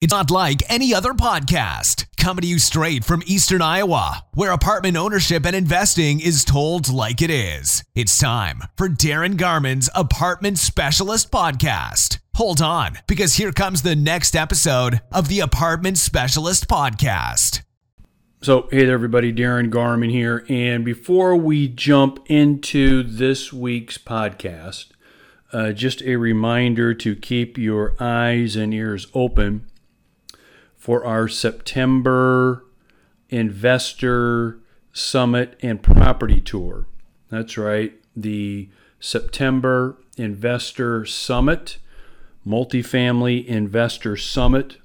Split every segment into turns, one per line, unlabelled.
It's not like any other podcast. Coming to you straight from Eastern Iowa, where apartment ownership and investing is told like it is. It's time for Darin Garman's Apartment Specialist Podcast. Hold on, because here comes the next episode of the Apartment Specialist Podcast.
So, hey there, everybody. Darin Garman here. And before we jump into this week's podcast, uh, just a reminder to keep your eyes and ears open for our September Investor Summit and Property Tour. That's right, the September Investor Summit, Multifamily Investor Summit,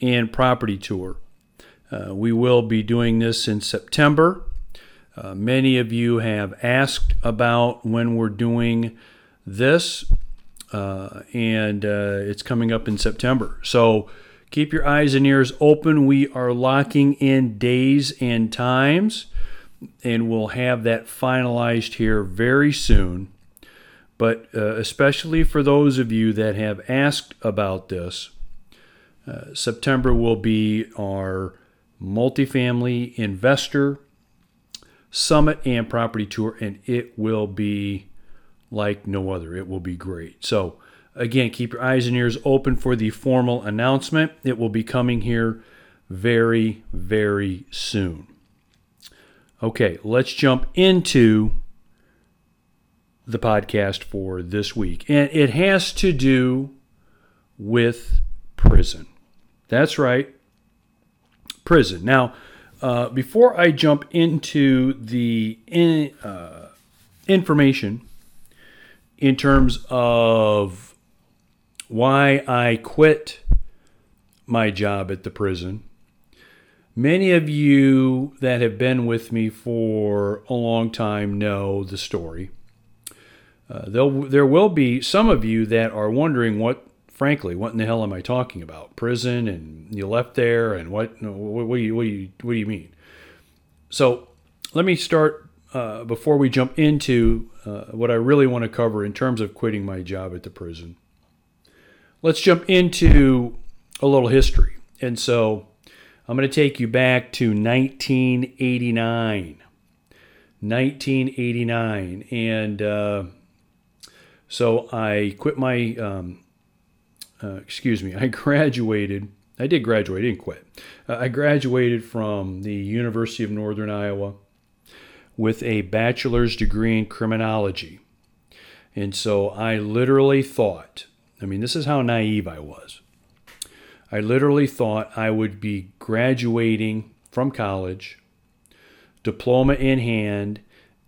and Property Tour. Uh, we will be doing this in September. Uh, many of you have asked about when we're doing this, uh, and uh, it's coming up in September. So, Keep your eyes and ears open. We are locking in days and times, and we'll have that finalized here very soon. But uh, especially for those of you that have asked about this, uh, September will be our multifamily investor summit and property tour, and it will be like no other. It will be great. So, Again, keep your eyes and ears open for the formal announcement. It will be coming here very, very soon. Okay, let's jump into the podcast for this week. And it has to do with prison. That's right, prison. Now, uh, before I jump into the in, uh, information in terms of why I quit my job at the prison. Many of you that have been with me for a long time know the story. Uh, there will be some of you that are wondering what, frankly, what in the hell am I talking about? Prison and you left there and what? What, what do you what do you what do you mean? So let me start uh, before we jump into uh, what I really want to cover in terms of quitting my job at the prison let's jump into a little history. And so I'm going to take you back to 1989. 1989. And uh, so I quit my, um, uh, excuse me, I graduated. I did graduate, I didn't quit. Uh, I graduated from the University of Northern Iowa with a bachelor's degree in criminology. And so I literally thought I mean, this is how naive I was. I literally thought I would be graduating from college, diploma in hand,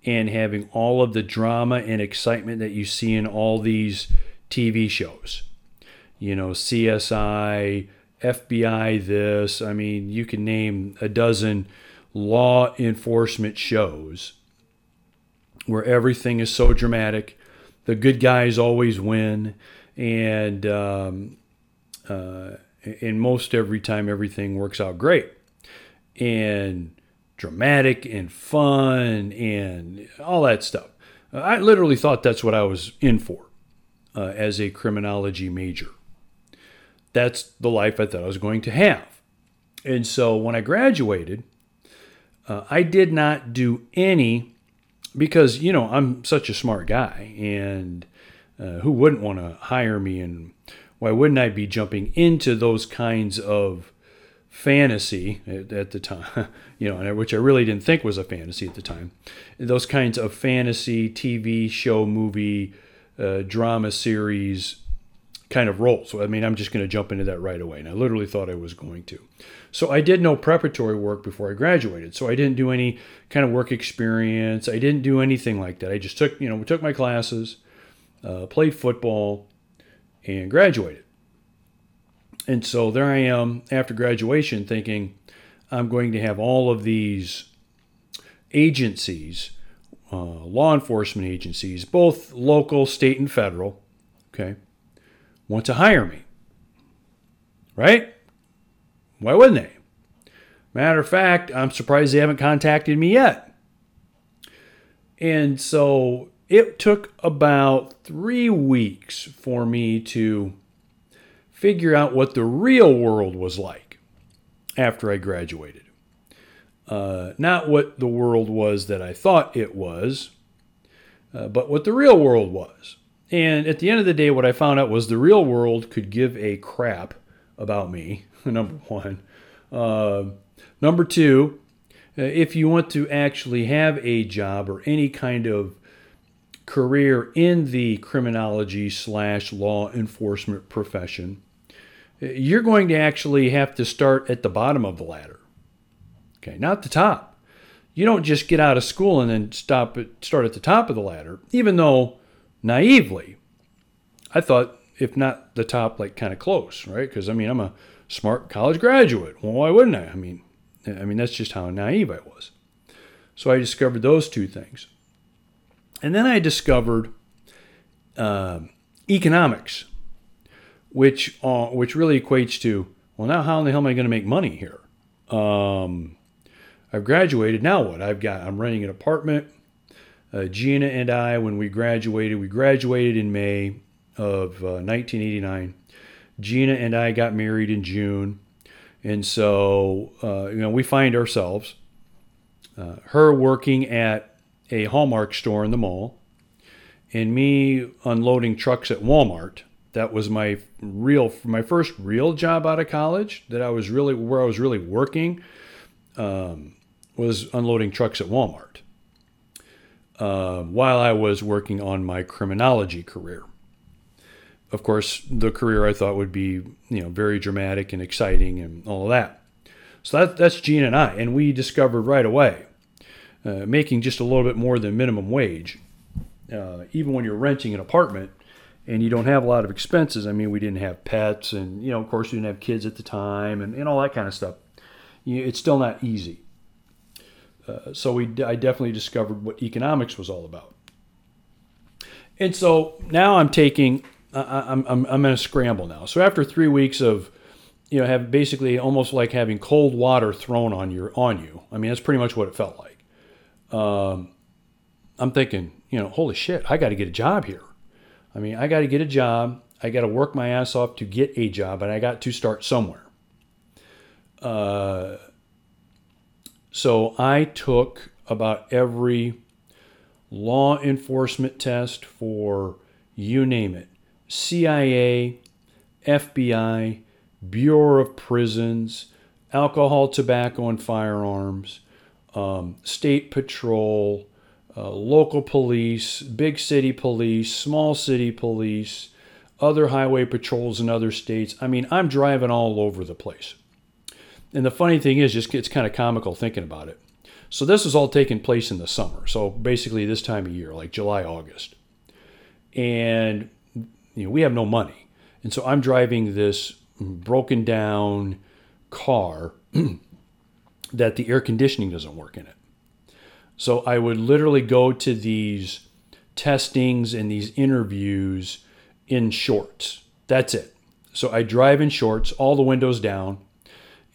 and having all of the drama and excitement that you see in all these TV shows. You know, CSI, FBI, this. I mean, you can name a dozen law enforcement shows where everything is so dramatic. The good guys always win and um, uh, and most every time everything works out great and dramatic and fun and all that stuff. I literally thought that's what I was in for uh, as a criminology major. That's the life I thought I was going to have. And so when I graduated, uh, I did not do any because, you know, I'm such a smart guy and uh, who wouldn't want to hire me and why wouldn't I be jumping into those kinds of fantasy at, at, the time, you know, which I really didn't think was a fantasy at the time. Those kinds of fantasy TV show, movie, uh, drama series kind of roles. I mean, I'm just going to jump into that right away. And I literally thought I was going to. So, I did no preparatory work before I graduated. So, I didn't do any kind of work experience. I didn't do anything like that. I just took, you know, took my classes uh, played football, and graduated. And so there I am after graduation thinking I'm going to have all of these agencies, uh, law enforcement agencies, both local, state, and federal, okay, want to hire me. Right? Why wouldn't they? Matter of fact, I'm surprised they haven't contacted me yet. And so it took about three weeks for me to figure out what the real world was like after I graduated. Uh, not what the world was that I thought it was, uh, but what the real world was. And at the end of the day, what I found out was the real world could give a crap about me, number one. Uh, number two, uh, if you want to actually have a job or any kind of career in the criminology slash law enforcement profession, you're going to actually have to start at the bottom of the ladder. Okay, not the top. You don't just get out of school and then stop at, start at the top of the ladder, even though naively, I thought if not the top, like kind of close, right? Because I mean, I'm a smart college graduate. Well, why wouldn't I? I mean, I mean that's just how naive I was. So I discovered those two things, and then I discovered uh, economics, which uh, which really equates to well, now how in the hell am I going to make money here? Um, I've graduated. Now what? I've got. I'm renting an apartment. Uh, Gina and I, when we graduated, we graduated in May of uh, 1989. Gina and I got married in June, and so uh, you know we find ourselves uh, her working at a Hallmark store in the mall, and me unloading trucks at Walmart. That was my real, my first real job out of college. That I was really where I was really working. Um, was unloading trucks at Walmart uh, while I was working on my criminology career. Of course, the career I thought would be you know very dramatic and exciting and all of that. So that, that's Gene and I, and we discovered right away, uh, making just a little bit more than minimum wage, uh, even when you're renting an apartment and you don't have a lot of expenses. I mean, we didn't have pets, and you know, of course, we didn't have kids at the time, and, and all that kind of stuff. You, it's still not easy. Uh, so we, I definitely discovered what economics was all about. And so now I'm taking, I'm, I'm, I'm in a scramble now. So after three weeks of, you know, have basically almost like having cold water thrown on your on you. I mean, that's pretty much what it felt like. Um, I'm thinking, you know, holy shit, I got to get a job here. I mean, I got to get a job. I got to work my ass off to get a job, and I got to start somewhere. Uh, so I took about every law enforcement test for you name it CIA, FBI, Bureau of Prisons, alcohol, tobacco, and firearms, um, state patrol, uh, local police, big city police, small city police, other highway patrols in other states. I mean, I'm driving all over the place. And the funny thing is, just it's kind of comical thinking about it. So this is all taking place in the summer. So basically this time of year, like July, August. And you know, we have no money. And so I'm driving this broken down car that the air conditioning doesn't work in it. So I would literally go to these testings and these interviews in shorts. That's it. So I drive in shorts, all the windows down,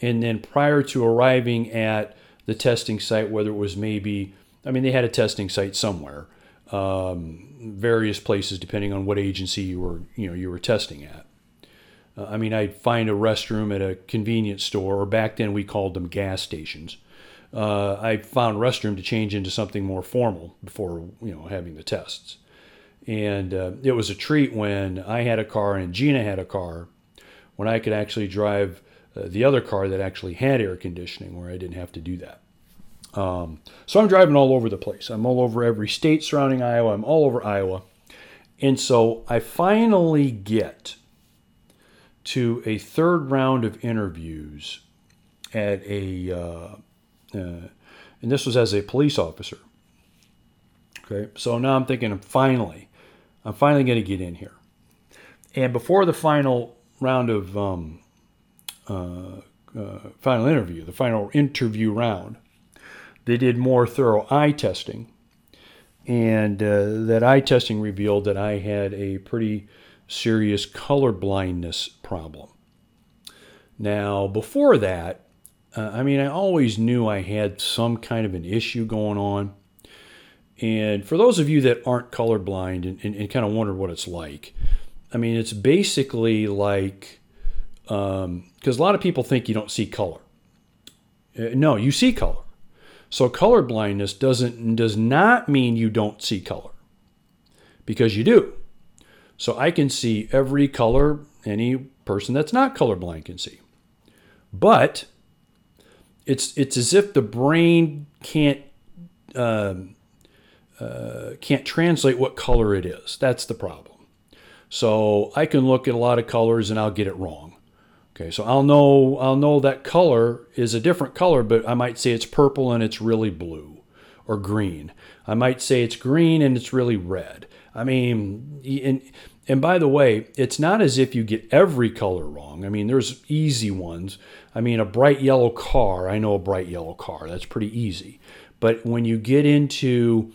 and then prior to arriving at the testing site, whether it was maybe, I mean, they had a testing site somewhere, um, various places depending on what agency you were, you know, you were testing at. Uh, I mean, I'd find a restroom at a convenience store, or back then we called them gas stations. Uh, I found restroom to change into something more formal before, you know, having the tests. And uh, it was a treat when I had a car and Gina had a car, when I could actually drive uh, the other car that actually had air conditioning where I didn't have to do that. Um, so I'm driving all over the place. I'm all over every state surrounding Iowa. I'm all over Iowa. And so I finally get to a third round of interviews at a, uh, uh, and this was as a police officer. Okay, so now I'm thinking, finally, I'm finally going to get in here. And before the final round of um, uh, uh, final interview, the final interview round, they did more thorough eye testing. And uh, that eye testing revealed that I had a pretty serious color blindness problem. Now, before that, uh, I mean, I always knew I had some kind of an issue going on. And for those of you that aren't colorblind and, and, and kind of wonder what it's like, I mean, it's basically like because um, a lot of people think you don't see color. Uh, no, you see color. So color blindness doesn't does not mean you don't see color, because you do. So I can see every color any person that's not colorblind can see. But it's it's as if the brain can't um, uh, can't translate what color it is. That's the problem. So I can look at a lot of colors and I'll get it wrong. Okay, so I'll know I'll know that color is a different color, but I might say it's purple and it's really blue or green. I might say it's green and it's really red. I mean, and and by the way, it's not as if you get every color wrong. I mean, there's easy ones. I mean, a bright yellow car, I know a bright yellow car. That's pretty easy. But when you get into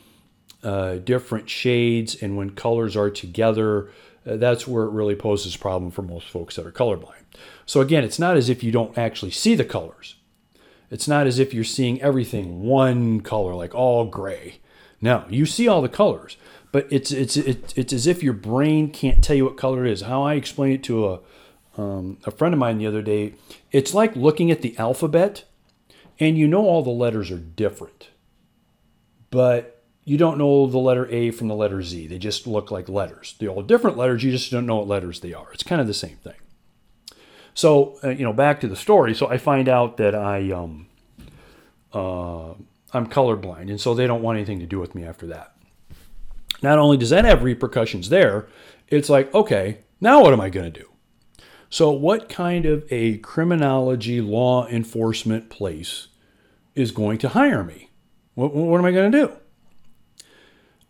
uh, different shades and when colors are together, uh, that's where it really poses a problem for most folks that are colorblind. So again, it's not as if you don't actually see the colors. It's not as if you're seeing everything one color, like all gray. No, you see all the colors but it's it's it's, it's as if your brain can't tell you what color it is. How I explain it to a um, a friend of mine the other day, it's like looking at the alphabet, and you know all the letters are different, but you don't know the letter A from the letter Z. They just look like letters. They're all different letters. You just don't know what letters they are. It's kind of the same thing. So uh, you know, back to the story. So I find out that I um, uh, I'm colorblind, and so they don't want anything to do with me after that. Not only does that have repercussions there, it's like, okay, now what am I going to do? So, what kind of a criminology law enforcement place is going to hire me? What, what am I going to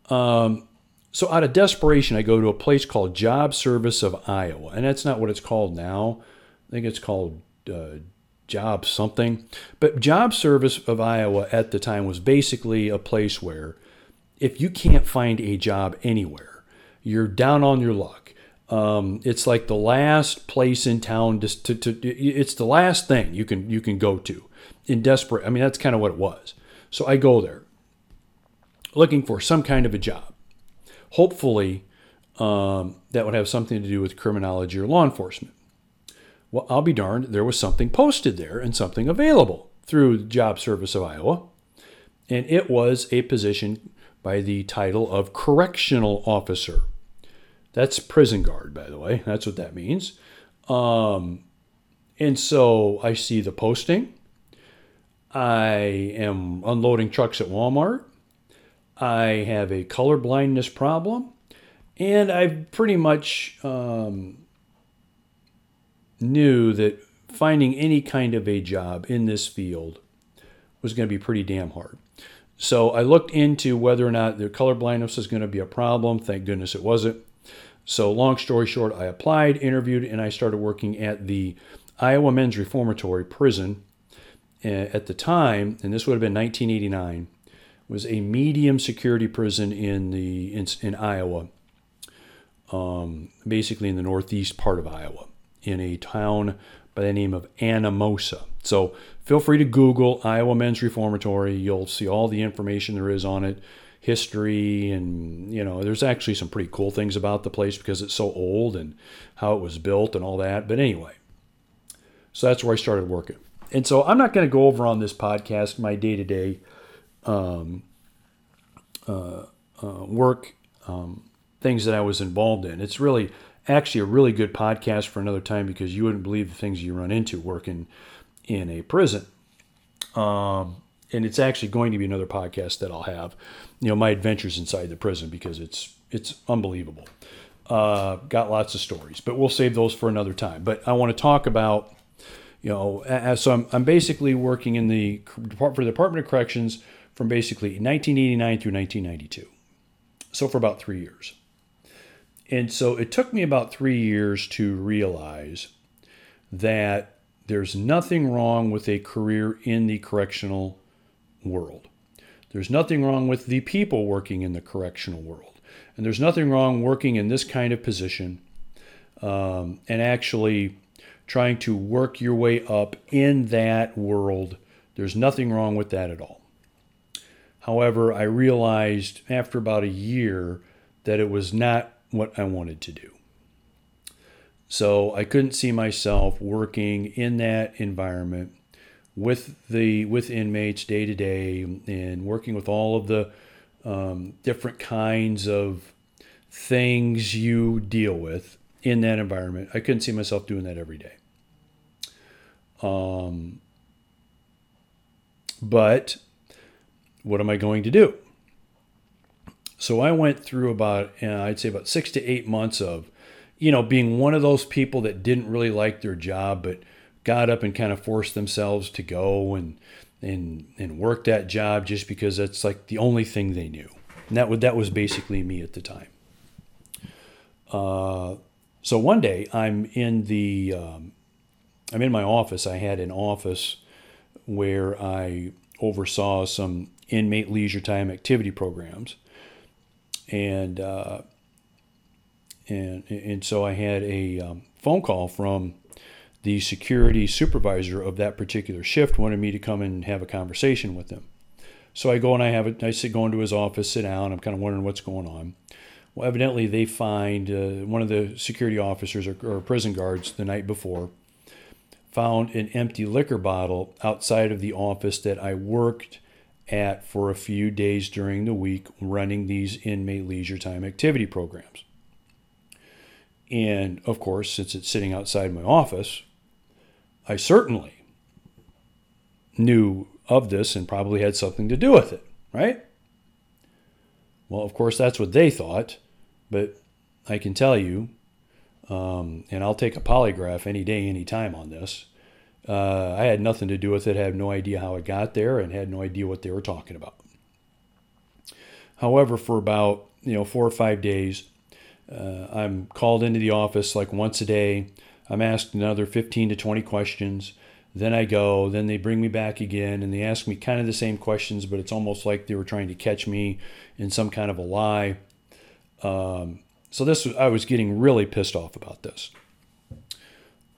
do? Um, so, out of desperation, I go to a place called Job Service of Iowa, and that's not what it's called now. I think it's called uh, Job something. But Job Service of Iowa at the time was basically a place where if you can't find a job anywhere, you're down on your luck. Um, it's like the last place in town to, to, to, it's the last thing you can you can go to in desperate i mean that's kind of what it was. So i go there looking for some kind of a job. Hopefully um, that would have something to do with criminology or law enforcement. Well i'll be darned there was something posted there and something available through the job service of iowa. And it was a position by the title of correctional officer. That's prison guard, by the way. That's what that means. Um, and so I see the posting. I am unloading trucks at Walmart. I have a color blindness problem. And I pretty much um, knew that finding any kind of a job in this field was going to be pretty damn hard. So I looked into whether or not their color blindness was going to be a problem. Thank goodness it wasn't. So, long story short, I applied, interviewed, and I started working at the Iowa Men's Reformatory Prison. At the time, and this would have been 1989, was a medium security prison in the in, in Iowa, um, basically in the northeast part of Iowa, in a town by the name of Anamosa. So feel free to Google Iowa Men's Reformatory. You'll see all the information there is on it, history, and you know, there's actually some pretty cool things about the place because it's so old and how it was built and all that. But anyway, so that's where I started working. And so I'm not going to go over on this podcast my day to day work, um, things that I was involved in. It's really actually a really good podcast for another time because you wouldn't believe the things you run into working in a prison. Um, and it's actually going to be another podcast that I'll have, you know, my adventures inside the prison because it's it's unbelievable. Uh, got lots of stories, but we'll save those for another time. But I want to talk about, you know, as, so I'm, I'm basically working in the department for the Department of Corrections from basically 1989 through 1992, so for about three years. And so it took me about three years to realize that there's nothing wrong with a career in the correctional world. There's nothing wrong with the people working in the correctional world. And there's nothing wrong working in this kind of position um, and actually trying to work your way up in that world. There's nothing wrong with that at all. However, I realized after about a year that it was not what I wanted to do. So I couldn't see myself working in that environment with the with inmates day to day and working with all of the um, different kinds of things you deal with in that environment. I couldn't see myself doing that every day. Um, but what am I going to do? So I went through about, uh, I'd say about six to eight months of, you know, being one of those people that didn't really like their job, but got up and kind of forced themselves to go and and and work that job just because that's like the only thing they knew. And that would that was basically me at the time. Uh, so one day I'm in the um, I'm in my office. I had an office where I oversaw some inmate leisure time activity programs, and uh, and and so I had a um, phone call from the security supervisor of that particular shift wanted me to come and have a conversation with him. So I go and I have a, I sit go into his office, sit down. I'm kind of wondering what's going on. Well, evidently they find uh, one of the security officers or, or prison guards the night before found an empty liquor bottle outside of the office that I worked at for a few days during the week running these inmate leisure time activity programs. And of course, since it's sitting outside my office, I certainly knew of this and probably had something to do with it, right? Well, of course, that's what they thought, but I can tell you, um, and I'll take a polygraph any day, any time on this. Uh, I had nothing to do with it, had no idea how it got there, and had no idea what they were talking about. However, for about you know four or five days, uh, I'm called into the office like once a day I'm asked another 15 to 20 questions. Then I go, then they bring me back again and they ask me kind of the same questions, but it's almost like they were trying to catch me in some kind of a lie. Um, so this, I was getting really pissed off about this.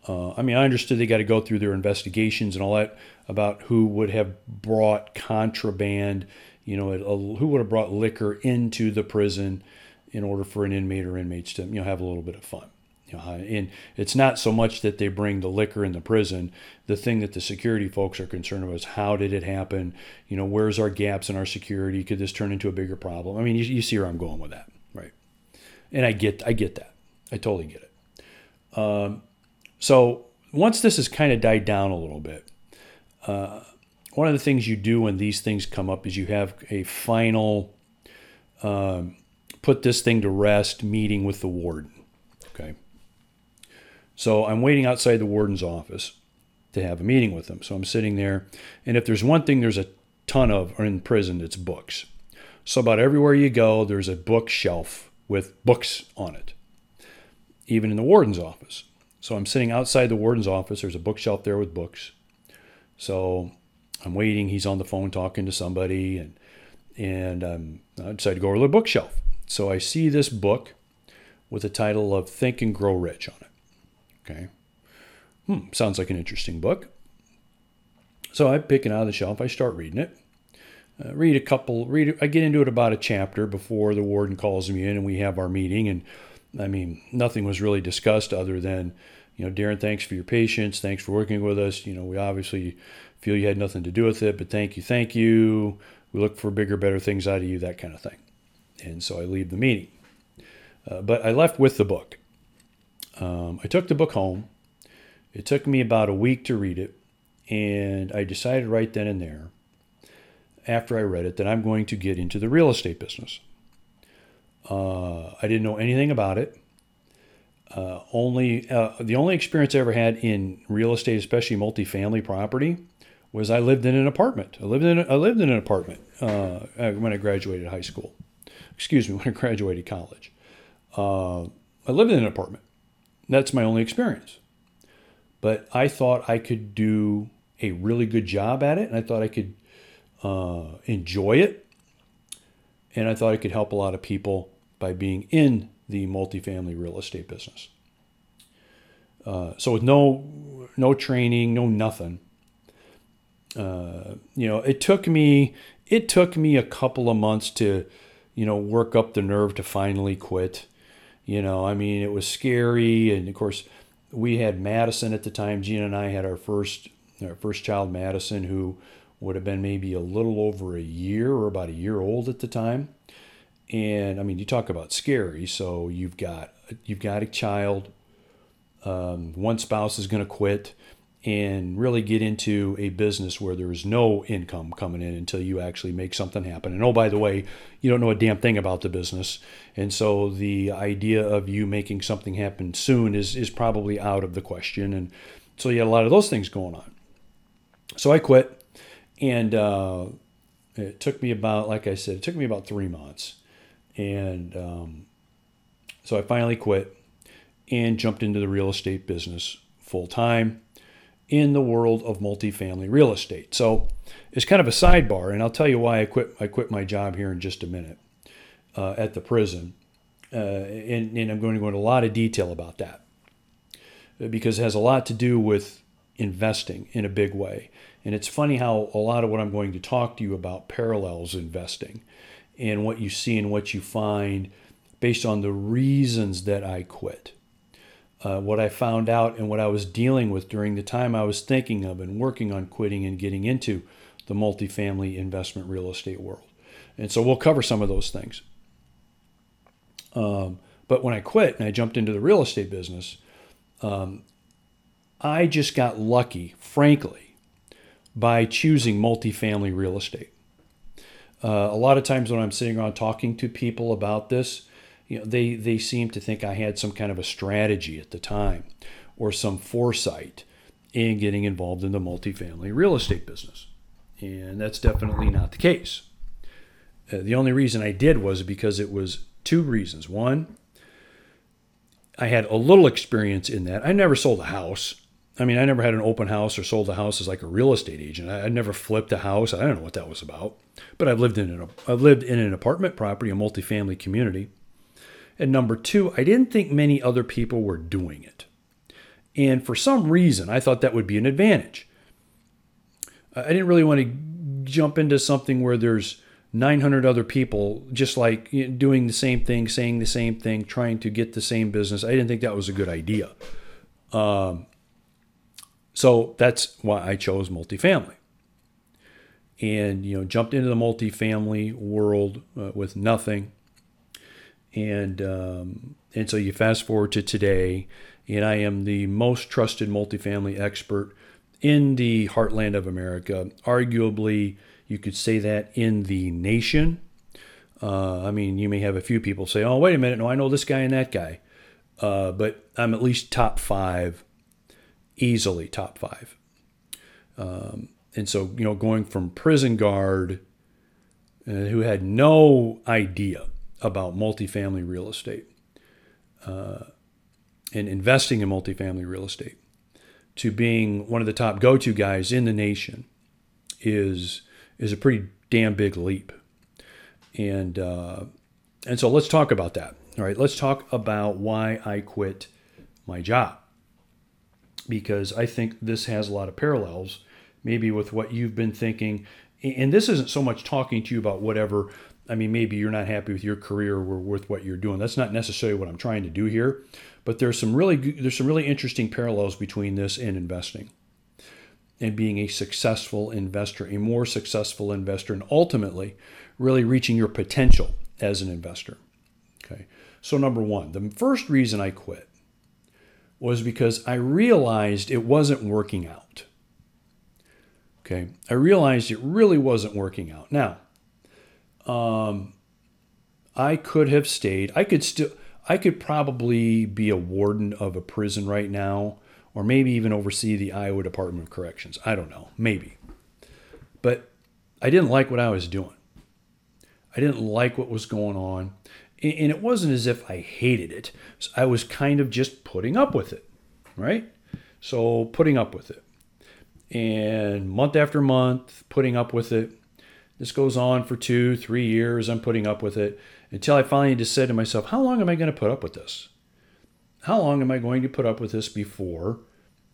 Uh, I mean, I understood they got to go through their investigations and all that about who would have brought contraband, you know, who would have brought liquor into the prison in order for an inmate or inmates to, you know, have a little bit of fun. You know, and it's not so much that they bring the liquor in the prison. The thing that the security folks are concerned about is how did it happen? You know, where's our gaps in our security? Could this turn into a bigger problem? I mean, you, you see where I'm going with that, right? And I get, I get that. I totally get it. Um, so once this has kind of died down a little bit, uh, one of the things you do when these things come up is you have a final um, put this thing to rest meeting with the warden. Okay. So I'm waiting outside the warden's office to have a meeting with him. So I'm sitting there, and if there's one thing there's a ton of in prison, it's books. So about everywhere you go, there's a bookshelf with books on it, even in the warden's office. So I'm sitting outside the warden's office. There's a bookshelf there with books. So I'm waiting. He's on the phone talking to somebody, and and um, I decided to go over to the bookshelf. So I see this book with the title of Think and Grow Rich on it. Okay. Hmm, sounds like an interesting book. So I pick it out of the shelf. I start reading it. Uh, read a couple. Read. I get into it about a chapter before the warden calls me in and we have our meeting. And I mean, nothing was really discussed other than, you know, Darin, thanks for your patience. Thanks for working with us. You know, we obviously feel you had nothing to do with it, but thank you, thank you. We look for bigger, better things out of you, that kind of thing. And so I leave the meeting. Uh, but I left with the book. Um, I took the book home. It took me about a week to read it, and I decided right then and there, after I read it, that I'm going to get into the real estate business. Uh, I didn't know anything about it. Uh, only uh, the only experience I ever had in real estate, especially multifamily property, was I lived in an apartment. I lived in I lived in an apartment uh, when I graduated high school. Excuse me, when I graduated college. Uh, I lived in an apartment. That's my only experience. But I thought I could do a really good job at it, and I thought I could uh, enjoy it, and I thought I could help a lot of people by being in the multifamily real estate business. Uh, so with no no training, no nothing. Uh, you know, it took me it took me a couple of months to, you know, work up the nerve to finally quit. You know, I mean, it was scary, and of course, we had Madison at the time. Gina and I had our first our first child, Madison, who would have been maybe a little over a year or about a year old at the time. And I mean, you talk about scary. So you've got you've got a child. Um, one spouse is going to quit and really get into a business where there's no income coming in until you actually make something happen. And oh, by the way, you don't know a damn thing about the business. And so the idea of you making something happen soon is, is probably out of the question. And so you had a lot of those things going on. So I quit. And uh, it took me about, like I said, it took me about three months. And um, so I finally quit and jumped into the real estate business full time in the world of multifamily real estate. So it's kind of a sidebar, and I'll tell you why I quit. I quit my job here in just a minute uh, at the prison, uh, and, and I'm going to go into a lot of detail about that because it has a lot to do with investing in a big way. And it's funny how a lot of what I'm going to talk to you about parallels investing and what you see and what you find based on the reasons that I quit uh, what I found out and what I was dealing with during the time I was thinking of and working on quitting and getting into the multifamily investment real estate world. And so we'll cover some of those things. Um, but when I quit and I jumped into the real estate business, um, I just got lucky, frankly, by choosing multifamily real estate. Uh, a lot of times when I'm sitting around talking to people about this, you know, they, they seem to think I had some kind of a strategy at the time or some foresight in getting involved in the multifamily real estate business. And that's definitely not the case. Uh, the only reason I did was because it was two reasons. One, I had a little experience in that. I never sold a house. I mean, I never had an open house or sold a house as like a real estate agent. I, I never flipped a house. I don't know what that was about. But I've lived in an I've lived in an apartment property, a multifamily community. And number two, I didn't think many other people were doing it. And for some reason, I thought that would be an advantage. I didn't really want to jump into something where there's 900 other people just like doing the same thing, saying the same thing, trying to get the same business. I didn't think that was a good idea. Um, so that's why I chose multifamily. And, you know, jumped into the multifamily world uh, with nothing and um, and so you fast forward to today, and I am the most trusted multifamily expert in the heartland of America. Arguably, you could say that in the nation. Uh, I mean, you may have a few people say, "Oh, wait a minute, no, I know this guy and that guy," uh, but I'm at least top five, easily top five. Um, and so, you know, going from prison guard, uh, who had no idea about multifamily real estate uh, and investing in multifamily real estate to being one of the top go-to guys in the nation is is a pretty damn big leap. And uh, and so let's talk about that. All right, let's talk about why I quit my job because I think this has a lot of parallels, maybe with what you've been thinking. And this isn't so much talking to you about whatever I mean, maybe you're not happy with your career or with what you're doing. That's not necessarily what I'm trying to do here, but there's some really there's some really interesting parallels between this and investing, and being a successful investor, a more successful investor, and ultimately, really reaching your potential as an investor. Okay, so number one, the first reason I quit was because I realized it wasn't working out. Okay, I realized it really wasn't working out. Now um, I could have stayed. I could still. I could probably be a warden of a prison right now, or maybe even oversee the Iowa Department of Corrections. I don't know. Maybe. But I didn't like what I was doing. I didn't like what was going on. And it wasn't as if I hated it. I was kind of just putting up with it, right? So putting up with it. And month after month, putting up with it. This goes on for two, three years. I'm putting up with it until I finally just said to myself, how long am I going to put up with this? How long am I going to put up with this before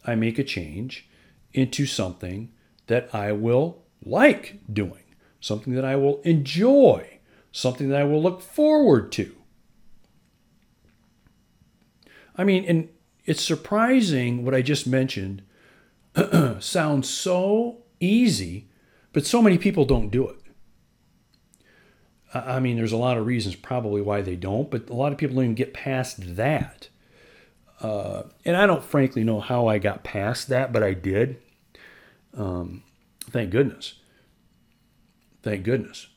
I make a change into something that I will like doing, something that I will enjoy, something that I will look forward to? I mean, and it's surprising what I just mentioned sounds so easy, but so many people don't do it. I mean, there's a lot of reasons probably why they don't, but a lot of people don't even get past that. Uh, and I don't frankly know how I got past that, but I did. Um, thank goodness. Thank goodness.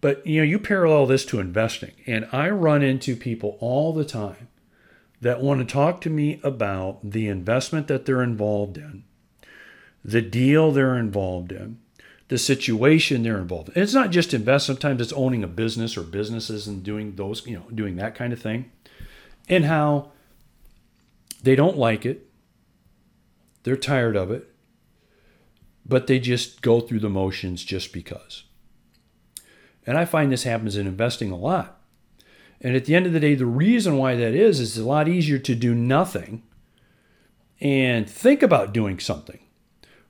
But you know, you parallel this to investing, and I run into people all the time that want to talk to me about the investment that they're involved in, the deal they're involved in, the situation they're involved in. It's not just invest, sometimes it's owning a business or businesses and doing those, you know, doing that kind of thing. And how they don't like it. They're tired of it. But they just go through the motions just because. And I find this happens in investing a lot. And at the end of the day, the reason why that is is it's a lot easier to do nothing and think about doing something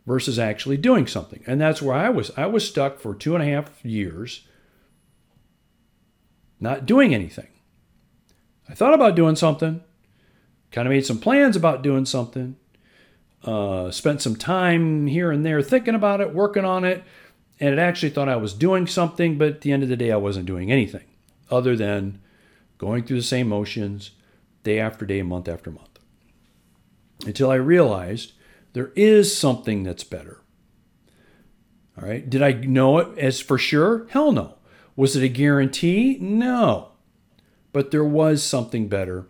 versus actually doing something. And that's where I was. I was stuck for two and a half years not doing anything. I thought about doing something, kind of made some plans about doing something, uh, spent some time here and there thinking about it, working on it, and it actually thought I was doing something, but at the end of the day, I wasn't doing anything other than going through the same motions day after day, month after month. Until I realized there is something that's better. All right. Did I know it as for sure? Hell no. Was it a guarantee? No. But there was something better.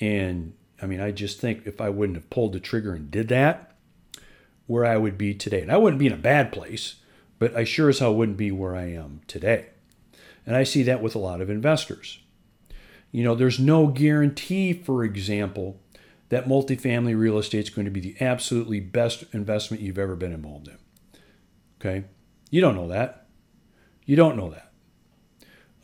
And I mean, I just think if I wouldn't have pulled the trigger and did that, where I would be today. And I wouldn't be in a bad place, but I sure as hell wouldn't be where I am today. And I see that with a lot of investors. You know, there's no guarantee, for example, that multifamily real estate is going to be the absolutely best investment you've ever been involved in. Okay? You don't know that. You don't know that.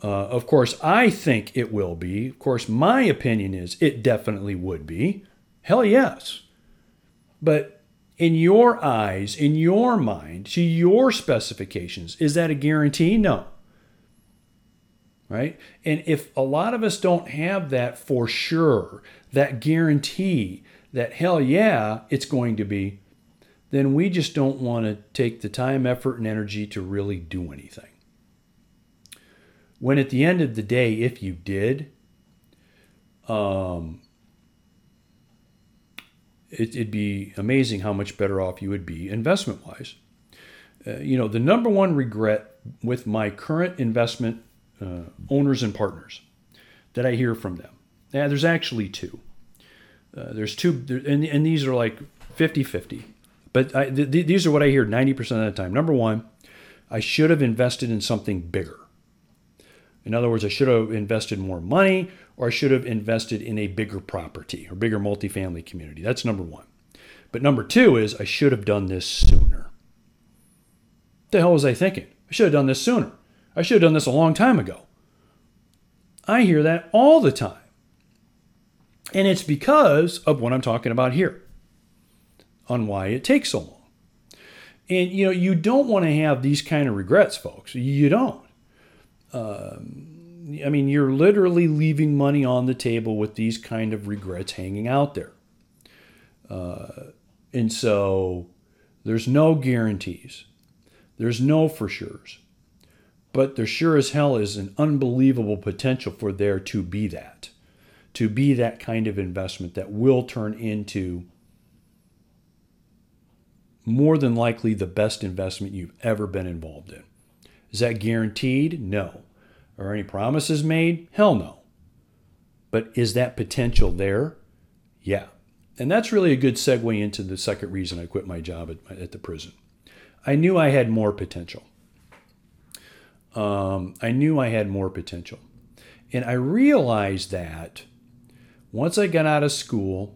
Uh, of course, I think it will be. Of course, my opinion is it definitely would be. Hell yes. But in your eyes, in your mind, to your specifications, is that a guarantee? No. Right? And if a lot of us don't have that for sure, that guarantee that hell yeah, it's going to be, then we just don't want to take the time, effort, and energy to really do anything. When at the end of the day, if you did, um, it, would be amazing how much better off you would be investment wise. Uh, you know, the number one regret with my current investment uh, owners and partners that I hear from them. Yeah, there's actually two. Uh, there's two, and, and these are like 50 50. But I, th- th- these are what I hear 90% of the time. Number one, I should have invested in something bigger. In other words, I should have invested more money or I should have invested in a bigger property or bigger multifamily community. That's number one. But number two is I should have done this sooner. What the hell was I thinking? I should have done this sooner. I should have done this a long time ago. I hear that all the time. And it's because of what I'm talking about here on why it takes so long. And you know, you don't want to have these kind of regrets, folks. You don't. Um, I mean, you're literally leaving money on the table with these kind of regrets hanging out there. Uh, and so there's no guarantees, there's no for sure's. But there sure as hell is an unbelievable potential for there to be that, to be that kind of investment that will turn into more than likely the best investment you've ever been involved in. Is that guaranteed? No. Are any promises made? Hell no. But is that potential there? Yeah. And that's really a good segue into the second reason I quit my job at, at the prison. I knew I had more potential. Um, I knew I had more potential. And I realized that once I got out of school,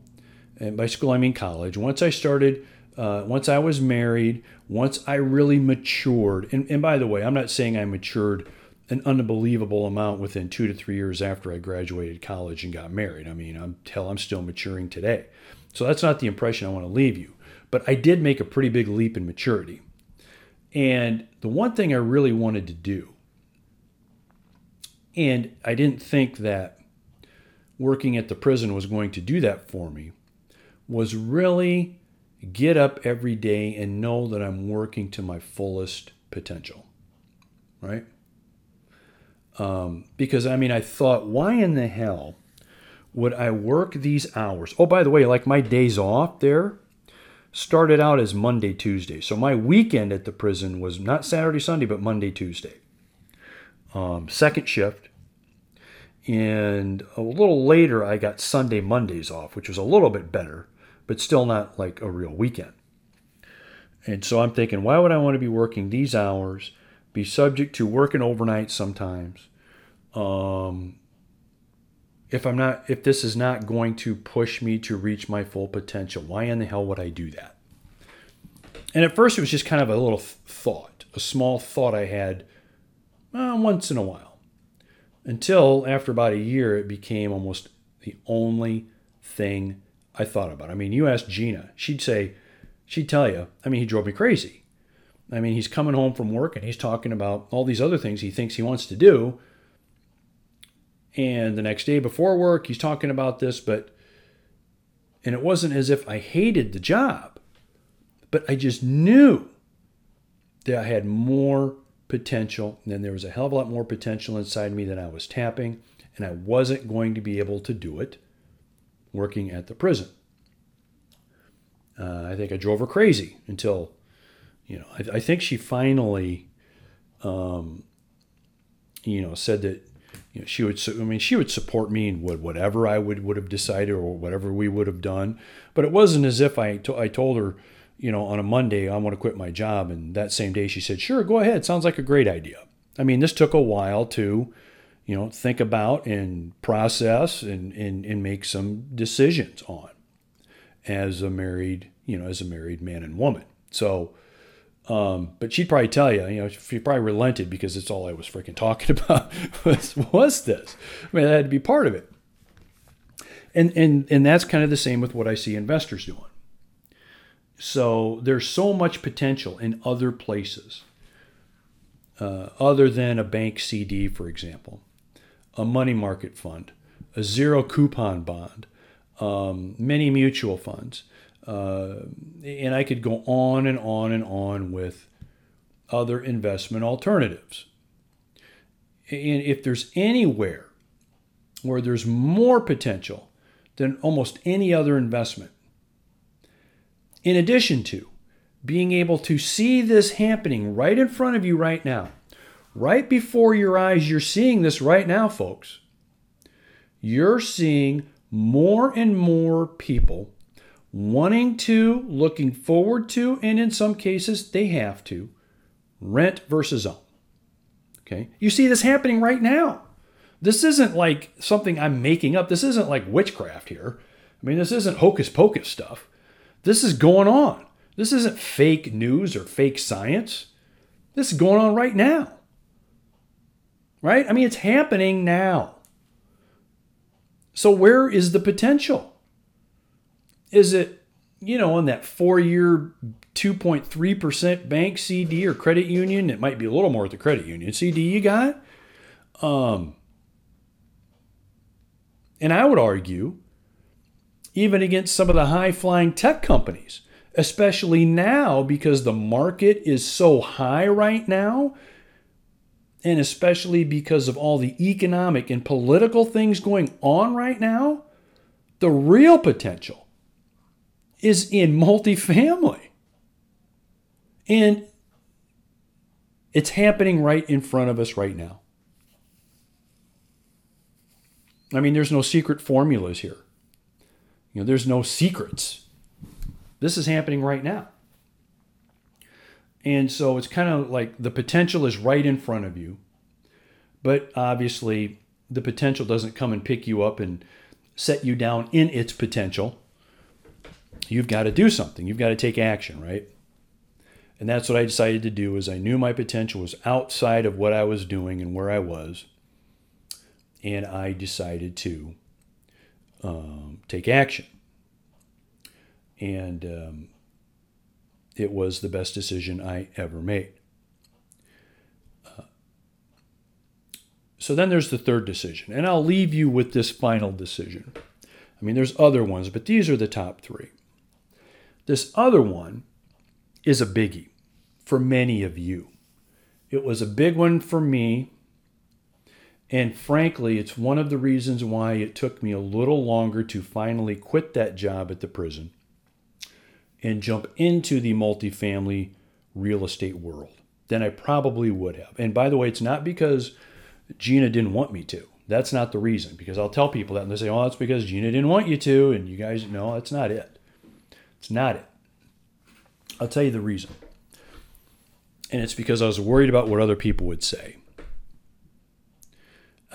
and by school I mean college, once I started, uh, once I was married, once I really matured, and, and by the way, I'm not saying I matured an unbelievable amount within two to three years after I graduated college and got married. I mean, I'm hell, I'm still maturing today. So that's not the impression I want to leave you. But I did make a pretty big leap in maturity. And the one thing I really wanted to do, and I didn't think that working at the prison was going to do that for me, was really get up every day and know that I'm working to my fullest potential, right? Um, because I mean, I thought, why in the hell would I work these hours? Oh, by the way, like my days off there started out as Monday, Tuesday. So my weekend at the prison was not Saturday, Sunday, but Monday, Tuesday. Um, second shift. And a little later, I got Sunday, Mondays off, which was a little bit better, but still not like a real weekend. And so I'm thinking, why would I want to be working these hours, be subject to working overnight sometimes? Um, if I'm not, if this is not going to push me to reach my full potential, why in the hell would I do that? And at first, it was just kind of a little thought, a small thought I had uh, once in a while. Until after about a year, it became almost the only thing I thought about. I mean, you ask Gina, she'd say, she'd tell you, I mean, he drove me crazy. I mean, he's coming home from work and he's talking about all these other things he thinks he wants to do. And the next day before work, he's talking about this, but, and it wasn't as if I hated the job, but I just knew that I had more potential. And there was a hell of a lot more potential inside me than I was tapping, and I wasn't going to be able to do it working at the prison. Uh, I think I drove her crazy until, you know, I, I think she finally, um, you know, said that you know, she would. I mean, she would support me in whatever I would would have decided or whatever we would have done. But it wasn't as if I to, I told her, you know, on a Monday I want to quit my job, and that same day she said, "Sure, go ahead. Sounds like a great idea." I mean, this took a while to, you know, think about and process and and, and make some decisions on as a married, you know, as a married man and woman. So um, but she'd probably tell you, you know, she probably relented because it's all I was freaking talking about was, was this. I mean, that had to be part of it. And, and, and that's kind of the same with what I see investors doing. So there's so much potential in other places, uh, other than a bank CD, for example, a money market fund, a zero coupon bond, um, many mutual funds. Uh, and I could go on and on and on with other investment alternatives. And if there's anywhere where there's more potential than almost any other investment, in addition to being able to see this happening right in front of you right now, right before your eyes, you're seeing this right now, folks. You're seeing more and more people wanting to, looking forward to, and in some cases they have to rent versus own. Okay? You see this happening right now. This isn't like something I'm making up. This isn't like witchcraft here. I mean, this isn't hocus pocus stuff. This is going on. This isn't fake news or fake science. This is going on right now. Right? I mean, it's happening now. So, where is the potential? Is it, you know, on that four year 2.3% bank CD or credit union? It might be a little more at the credit union CD you got. Um, and I would argue, even against some of the high flying tech companies, especially now because the market is so high right now, and especially because of all the economic and political things going on right now, the real potential is in multifamily. And it's happening right in front of us right now. I mean, there's no secret formulas here. You know, there's no secrets. This is happening right now. And so it's kind of like the potential is right in front of you. But obviously, the potential doesn't come and pick you up and set you down in its potential you've got to do something. You've got to take action, right? And that's what I decided to do is I knew my potential was outside of what I was doing and where I was. And I decided to um, take action. And um, it was the best decision I ever made. Uh, so then there's the third decision. And I'll leave you with this final decision. I mean, there's other ones, but these are the top three. This other one is a biggie for many of you. It was a big one for me. And frankly, it's one of the reasons why it took me a little longer to finally quit that job at the prison and jump into the multifamily real estate world than I probably would have. And by the way, it's not because Gina didn't want me to. That's not the reason because I'll tell people that and they say, oh, that's because Gina didn't want you to. And you guys, no, that's not it. It's not it. I'll tell you the reason. And it's because I was worried about what other people would say.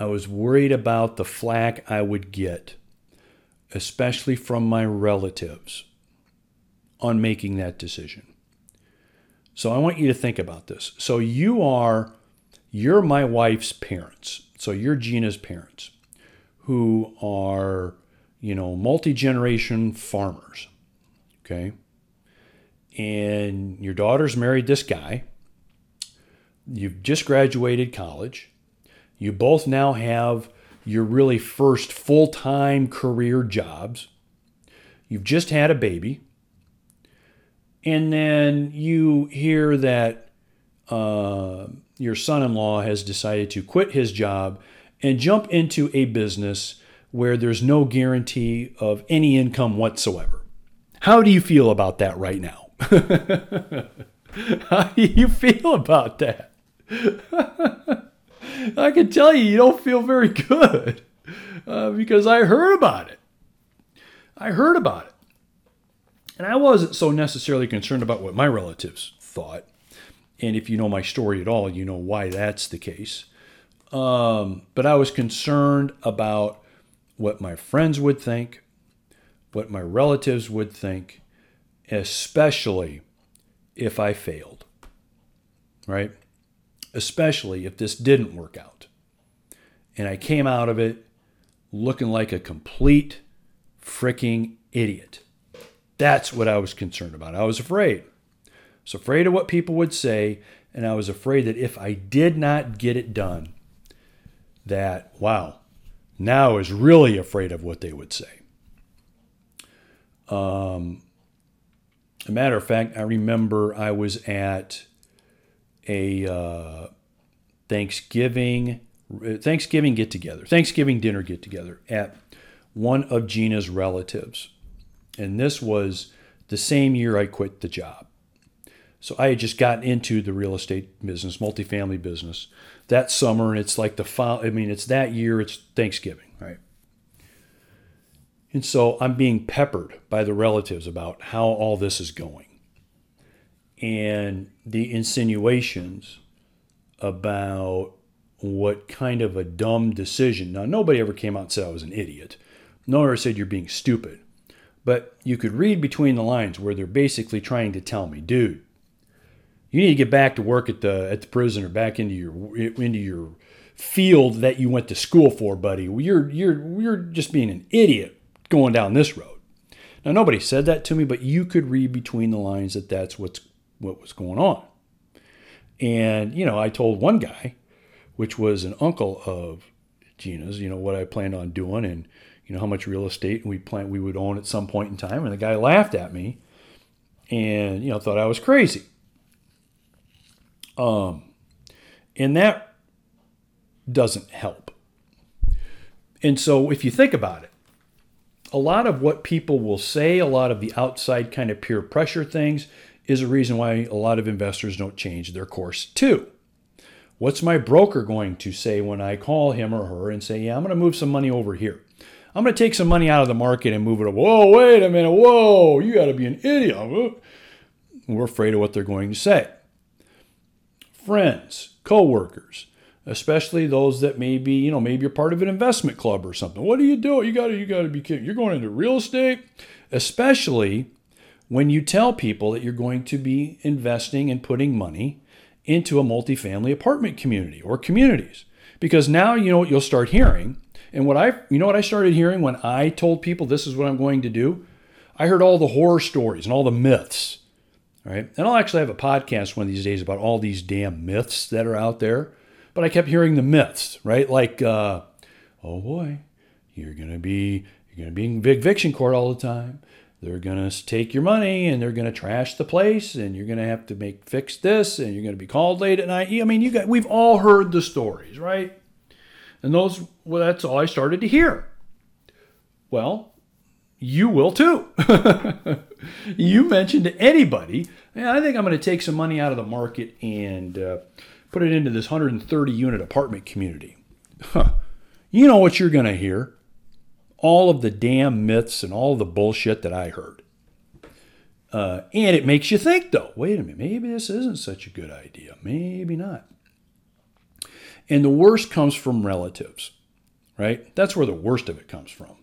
I was worried about the flack I would get, especially from my relatives, on making that decision. So I want you to think about this. So you are, you're my wife's parents. So you're Gina's parents who are, you know, multi generation farmers. Okay. And your daughter's married this guy. You've just graduated college. You both now have your really first full time career jobs. You've just had a baby and then you hear that uh, your son in law has decided to quit his job and jump into a business where there's no guarantee of any income whatsoever. How do you feel about that right now? How do you feel about that? I can tell you, you don't feel very good uh, because I heard about it. I heard about it. And I wasn't so necessarily concerned about what my relatives thought. And if you know my story at all, you know why that's the case. Um, but I was concerned about what my friends would think, what my relatives would think, especially if I failed, right? Especially if this didn't work out. And I came out of it looking like a complete freaking idiot. That's what I was concerned about. I was afraid. I was afraid of what people would say, and I was afraid that if I did not get it done, that, wow, now I was really afraid of what they would say. Um, a matter of fact, I remember I was at a uh, Thanksgiving Thanksgiving get together, Thanksgiving dinner get together at one of Gina's relatives. And this was the same year I quit the job. So I had just gotten into the real estate business, multifamily business that summer. And it's like the, I mean, it's that year, it's Thanksgiving, right? And so I'm being peppered by the relatives about how all this is going. And the insinuations about what kind of a dumb decision. Now, nobody ever came out and said I was an idiot. No one ever said you're being stupid. But you could read between the lines where they're basically trying to tell me, dude, you need to get back to work at the at the prison or back into your into your field that you went to school for, buddy. You're you're you're just being an idiot going down this road. Now nobody said that to me, but you could read between the lines that that's what's what was going on. And you know, I told one guy, which was an uncle of Gina's, you know, what I planned on doing, and you know how much real estate we plan we would own at some point in time and the guy laughed at me and you know thought I was crazy um and that doesn't help and so if you think about it a lot of what people will say a lot of the outside kind of peer pressure things is a reason why a lot of investors don't change their course too what's my broker going to say when I call him or her and say, Yeah, I'm going to move some money over here? I'm going to take some money out of the market and move it. Whoa, wait a minute. Whoa, you got to be an idiot. We're afraid of what they're going to say. Friends, coworkers, especially those that maybe, you know, maybe you're part of an investment club or something. What are you doing? You got to, you got to be kidding. You're going into real estate, especially when you tell people that you're going to be investing and putting money into a multifamily apartment community or communities. Because now you know what you'll start hearing and what I, you know what I started hearing when I told people this is what I'm going to do? I heard all the horror stories and all the myths, right? And I'll actually have a podcast one of these days about all these damn myths that are out there. But I kept hearing the myths, right? Like, uh, oh boy, you're to be, You're to be in big eviction court all the time. They're to take your money and they're to trash the place and you're to have to make fix this and you're to be called late at night. I mean, you got we've all heard the stories, right? And those well that's all I started to hear. Well, you will too. you mentioned to anybody, I think I'm going to take some money out of the market and uh, put it into this 130 unit apartment community. Huh. You know what you're going to hear all of the damn myths and all the bullshit that I heard. Uh, and it makes you think, though, wait a minute, maybe this isn't such a good idea. Maybe not. And the worst comes from relatives, right? That's where the worst of it comes from.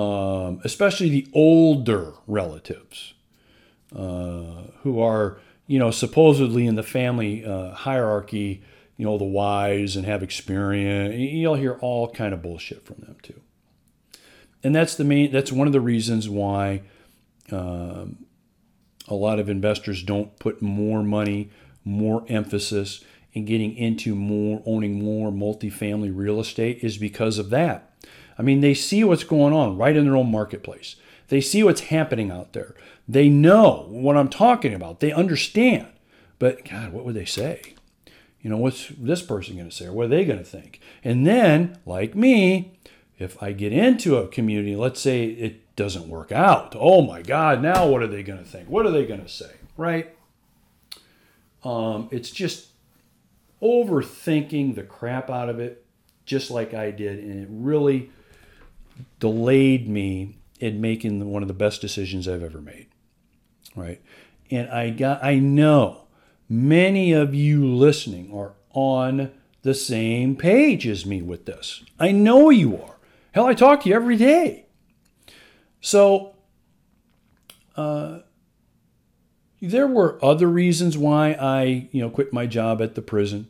Um, especially the older relatives uh, who are, you know, supposedly in the family uh, hierarchy, you know, the wise and have experience. You'll hear all kind of bullshit from them too and that's the main. That's one of the reasons why um, a lot of investors don't put more money, more emphasis in getting into more owning more multifamily real estate is because of that. I mean, they see what's going on right in their own marketplace. They see what's happening out there. They know what I'm talking about. They understand. But God, what would they say? You know, what's this person going to say? Or what are they going to think? And then, like me, if I get into a community, let's say it doesn't work out, oh my God, now what are they going to think? What are they going to say? Right? Um, it's just overthinking the crap out of it, just like I did. And it really delayed me in making one of the best decisions I've ever made. Right? And I got, I know many of you listening are on the same page as me with this. I know you are. Hell, I talk to you every day. So, uh, there were other reasons why I, you know, quit my job at the prison.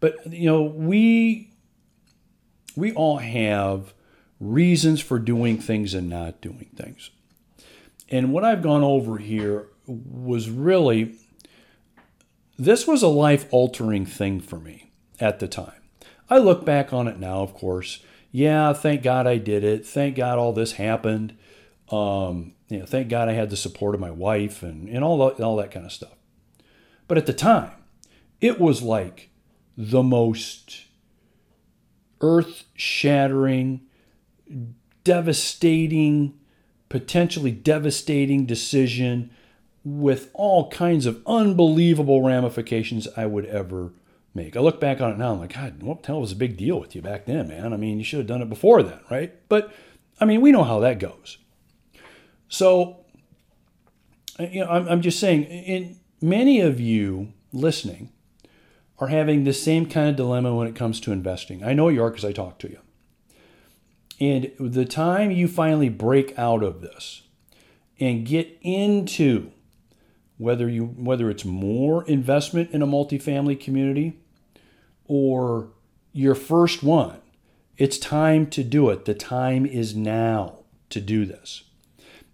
But, you know, we we all have reasons for doing things and not doing things. And what I've gone over here was really this was a life altering thing for me at the time. I look back on it now, of course, yeah, thank God I did it. Thank God all this happened. Um, you know, thank God I had the support of my wife and, and all, that, all that kind of stuff. But at the time, it was like the most earth shattering, devastating, potentially devastating decision with all kinds of unbelievable ramifications I would ever make. I look back on it now, I'm like, God, what the hell was a big deal with you back then, man? I mean, you should have done it before then, right? But I mean, we know how that goes. So, you know, I'm, I'm just saying, in many of you listening are having the same kind of dilemma when it comes to investing. I know you are because I talk to you. And the time you finally break out of this and get into whether you whether it's more investment in a multifamily community or your first one, it's time to do it. The time is now to do this.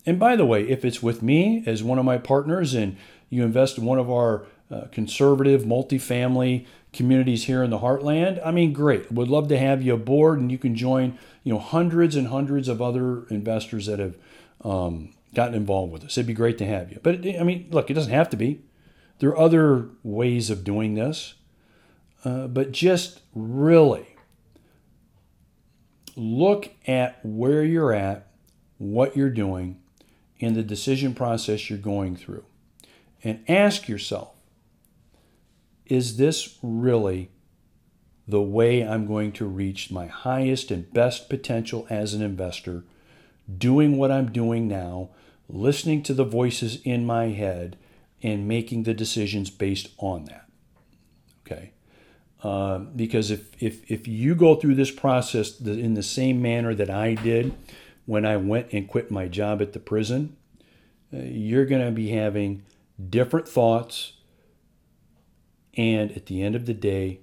And by the way, if it's with me as one of my partners and you invest in one of our uh, conservative multifamily communities here in the heartland, I mean, great. Would love to have you aboard and you can join, you know, hundreds and hundreds of other investors that have um, gotten involved with us. It'd be great to have you. But I mean, look, it doesn't have to be. There are other ways of doing this. Uh, but just really look at where you're at, what you're doing, and the decision process you're going through. And ask yourself is this really the way I'm going to reach my highest and best potential as an investor? Doing what I'm doing now, listening to the voices in my head, and making the decisions based on that. Okay. Uh, because if, if, if you go through this process in the same manner that I did when I went and quit my job at the prison, uh, you're going to be having different thoughts and at the end of the day,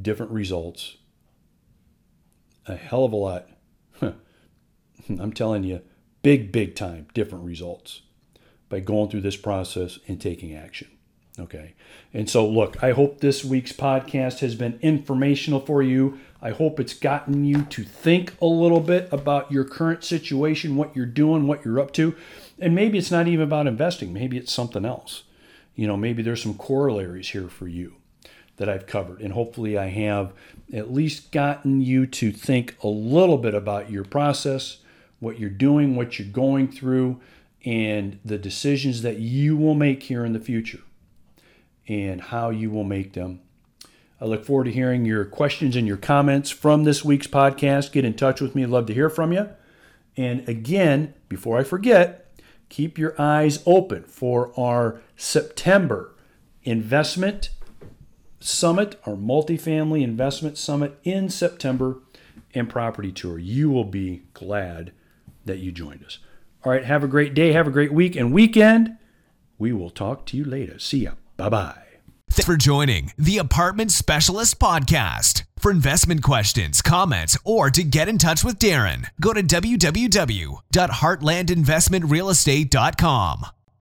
different results. A hell of a lot. I'm telling you, big, big time different results by going through this process and taking action. Okay. And so, look, I hope this week's podcast has been informational for you. I hope it's gotten you to think a little bit about your current situation, what you're doing, what you're up to. And maybe it's not even about investing, maybe it's something else. You know, maybe there's some corollaries here for you that I've covered. And hopefully, I have at least gotten you to think a little bit about your process, what you're doing, what you're going through, and the decisions that you will make here in the future and how you will make them. I look forward to hearing your questions and your comments from this week's podcast. Get in touch with me. I'd love to hear from you. And again, before I forget, keep your eyes open for our September investment summit, our multifamily investment summit in September and property tour. You will be glad that you joined us. All right, have a great day, have a great week and weekend. We will talk to you later. See ya. Bye bye.
Thanks for joining the Apartment Specialist Podcast. For investment questions, comments, or to get in touch with Darin, go to www.heartlandinvestmentrealestate.com.